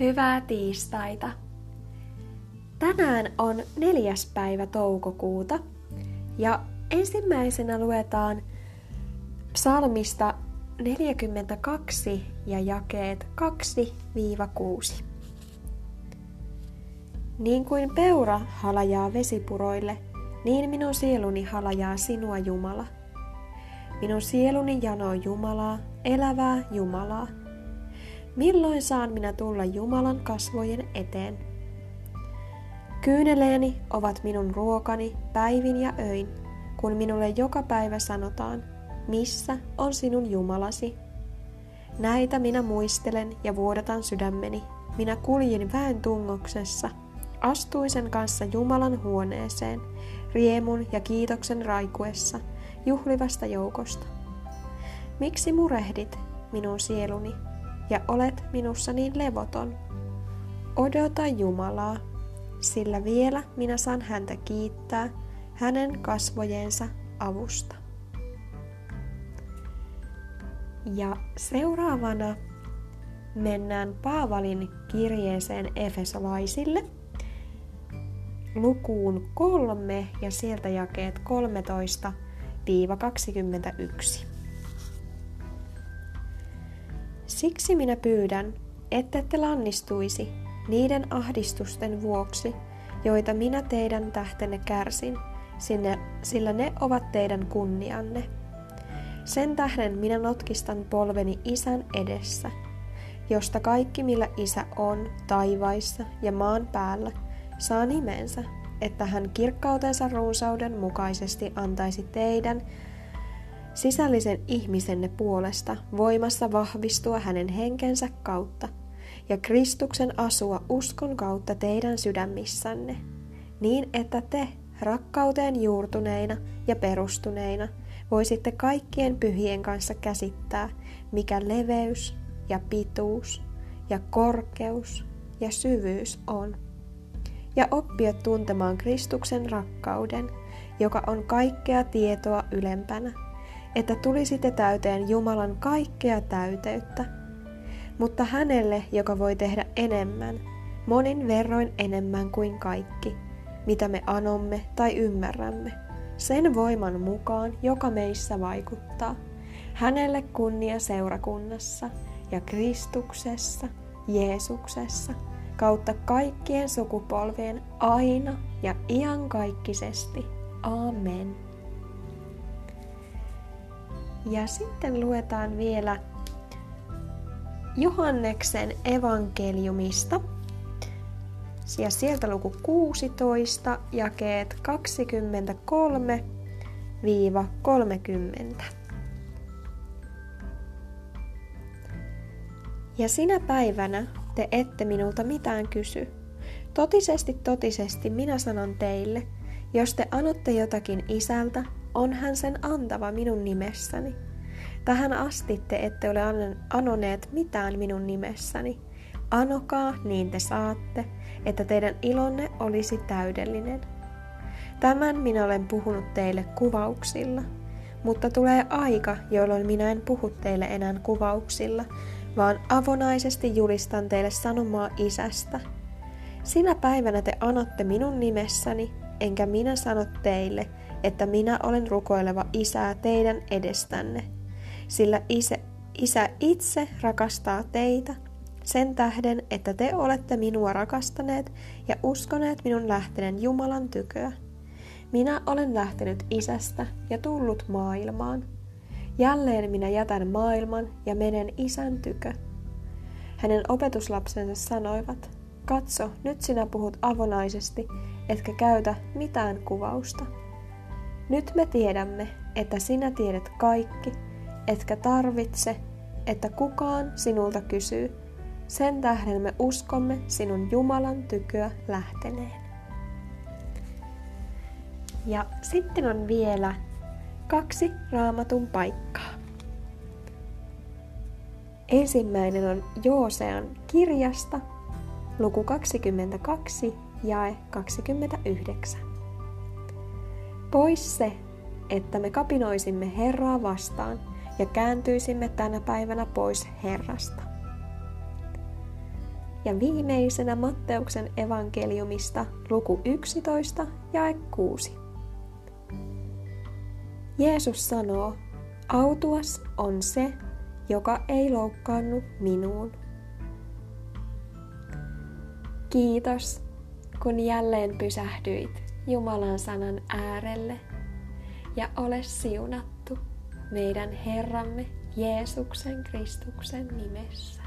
Hyvää tiistaita! Tänään on neljäs päivä toukokuuta ja ensimmäisenä luetaan psalmista 42 ja jakeet 2-6. Niin kuin peura halajaa vesipuroille, niin minun sieluni halajaa sinua Jumala. Minun sieluni janoo Jumalaa, elävää Jumalaa. Milloin saan minä tulla Jumalan kasvojen eteen? Kyyneleeni ovat minun ruokani päivin ja öin, kun minulle joka päivä sanotaan, missä on sinun Jumalasi. Näitä minä muistelen ja vuodatan sydämeni. Minä kuljin väen tungoksessa, astuin sen kanssa Jumalan huoneeseen, riemun ja kiitoksen raikuessa, juhlivasta joukosta. Miksi murehdit, minun sieluni, ja olet minussa niin levoton? Odota Jumalaa, sillä vielä minä saan häntä kiittää hänen kasvojensa avusta. Ja seuraavana mennään Paavalin kirjeeseen Efesolaisille lukuun kolme ja sieltä jakeet 13-21. Siksi minä pyydän, ettette lannistuisi niiden ahdistusten vuoksi, joita minä teidän tähtenne kärsin, sinne, sillä ne ovat teidän kunnianne. Sen tähden minä notkistan polveni isän edessä, josta kaikki millä isä on taivaissa ja maan päällä, saa nimensä, että hän kirkkautensa runsauden mukaisesti antaisi teidän sisällisen ihmisenne puolesta voimassa vahvistua hänen henkensä kautta ja Kristuksen asua uskon kautta teidän sydämissänne, niin että te rakkauteen juurtuneina ja perustuneina voisitte kaikkien pyhien kanssa käsittää, mikä leveys ja pituus ja korkeus ja syvyys on, ja oppia tuntemaan Kristuksen rakkauden, joka on kaikkea tietoa ylempänä, että tulisitte täyteen Jumalan kaikkea täyteyttä, mutta hänelle, joka voi tehdä enemmän, monin verroin enemmän kuin kaikki, mitä me anomme tai ymmärrämme, sen voiman mukaan, joka meissä vaikuttaa. Hänelle kunnia seurakunnassa ja Kristuksessa, Jeesuksessa, kautta kaikkien sukupolvien aina ja iankaikkisesti. Amen. Ja sitten luetaan vielä Johanneksen evankeliumista. Ja sieltä luku 16, jakeet 23-30. Ja sinä päivänä te ette minulta mitään kysy. Totisesti, totisesti minä sanon teille, jos te anotte jotakin isältä, on hän sen antava minun nimessäni. Tähän asti te ette ole anoneet mitään minun nimessäni. Anokaa, niin te saatte, että teidän ilonne olisi täydellinen. Tämän minä olen puhunut teille kuvauksilla, mutta tulee aika, jolloin minä en puhu teille enää kuvauksilla, vaan avonaisesti julistan teille sanomaa isästä. Sinä päivänä te anotte minun nimessäni, enkä minä sano teille, että minä olen rukoileva isää teidän edestänne, sillä isä, isä itse rakastaa teitä sen tähden, että te olette minua rakastaneet ja uskoneet minun lähteneen Jumalan tyköä. Minä olen lähtenyt isästä ja tullut maailmaan. Jälleen minä jätän maailman ja menen isän tykö. Hänen opetuslapsensa sanoivat, katso, nyt sinä puhut avonaisesti, etkä käytä mitään kuvausta. Nyt me tiedämme, että sinä tiedät kaikki, etkä tarvitse, että kukaan sinulta kysyy. Sen tähden me uskomme sinun Jumalan tyköä lähteneen. Ja sitten on vielä kaksi raamatun paikkaa. Ensimmäinen on Joosean kirjasta, luku 22, jae 29. Pois se, että me kapinoisimme Herraa vastaan ja kääntyisimme tänä päivänä pois Herrasta. Ja viimeisenä Matteuksen evankeliumista luku 11 ja 6. Jeesus sanoo, autuas on se, joka ei loukkaannu minuun. Kiitos, kun jälleen pysähdyit Jumalan sanan äärelle ja ole siunattu meidän Herramme Jeesuksen Kristuksen nimessä.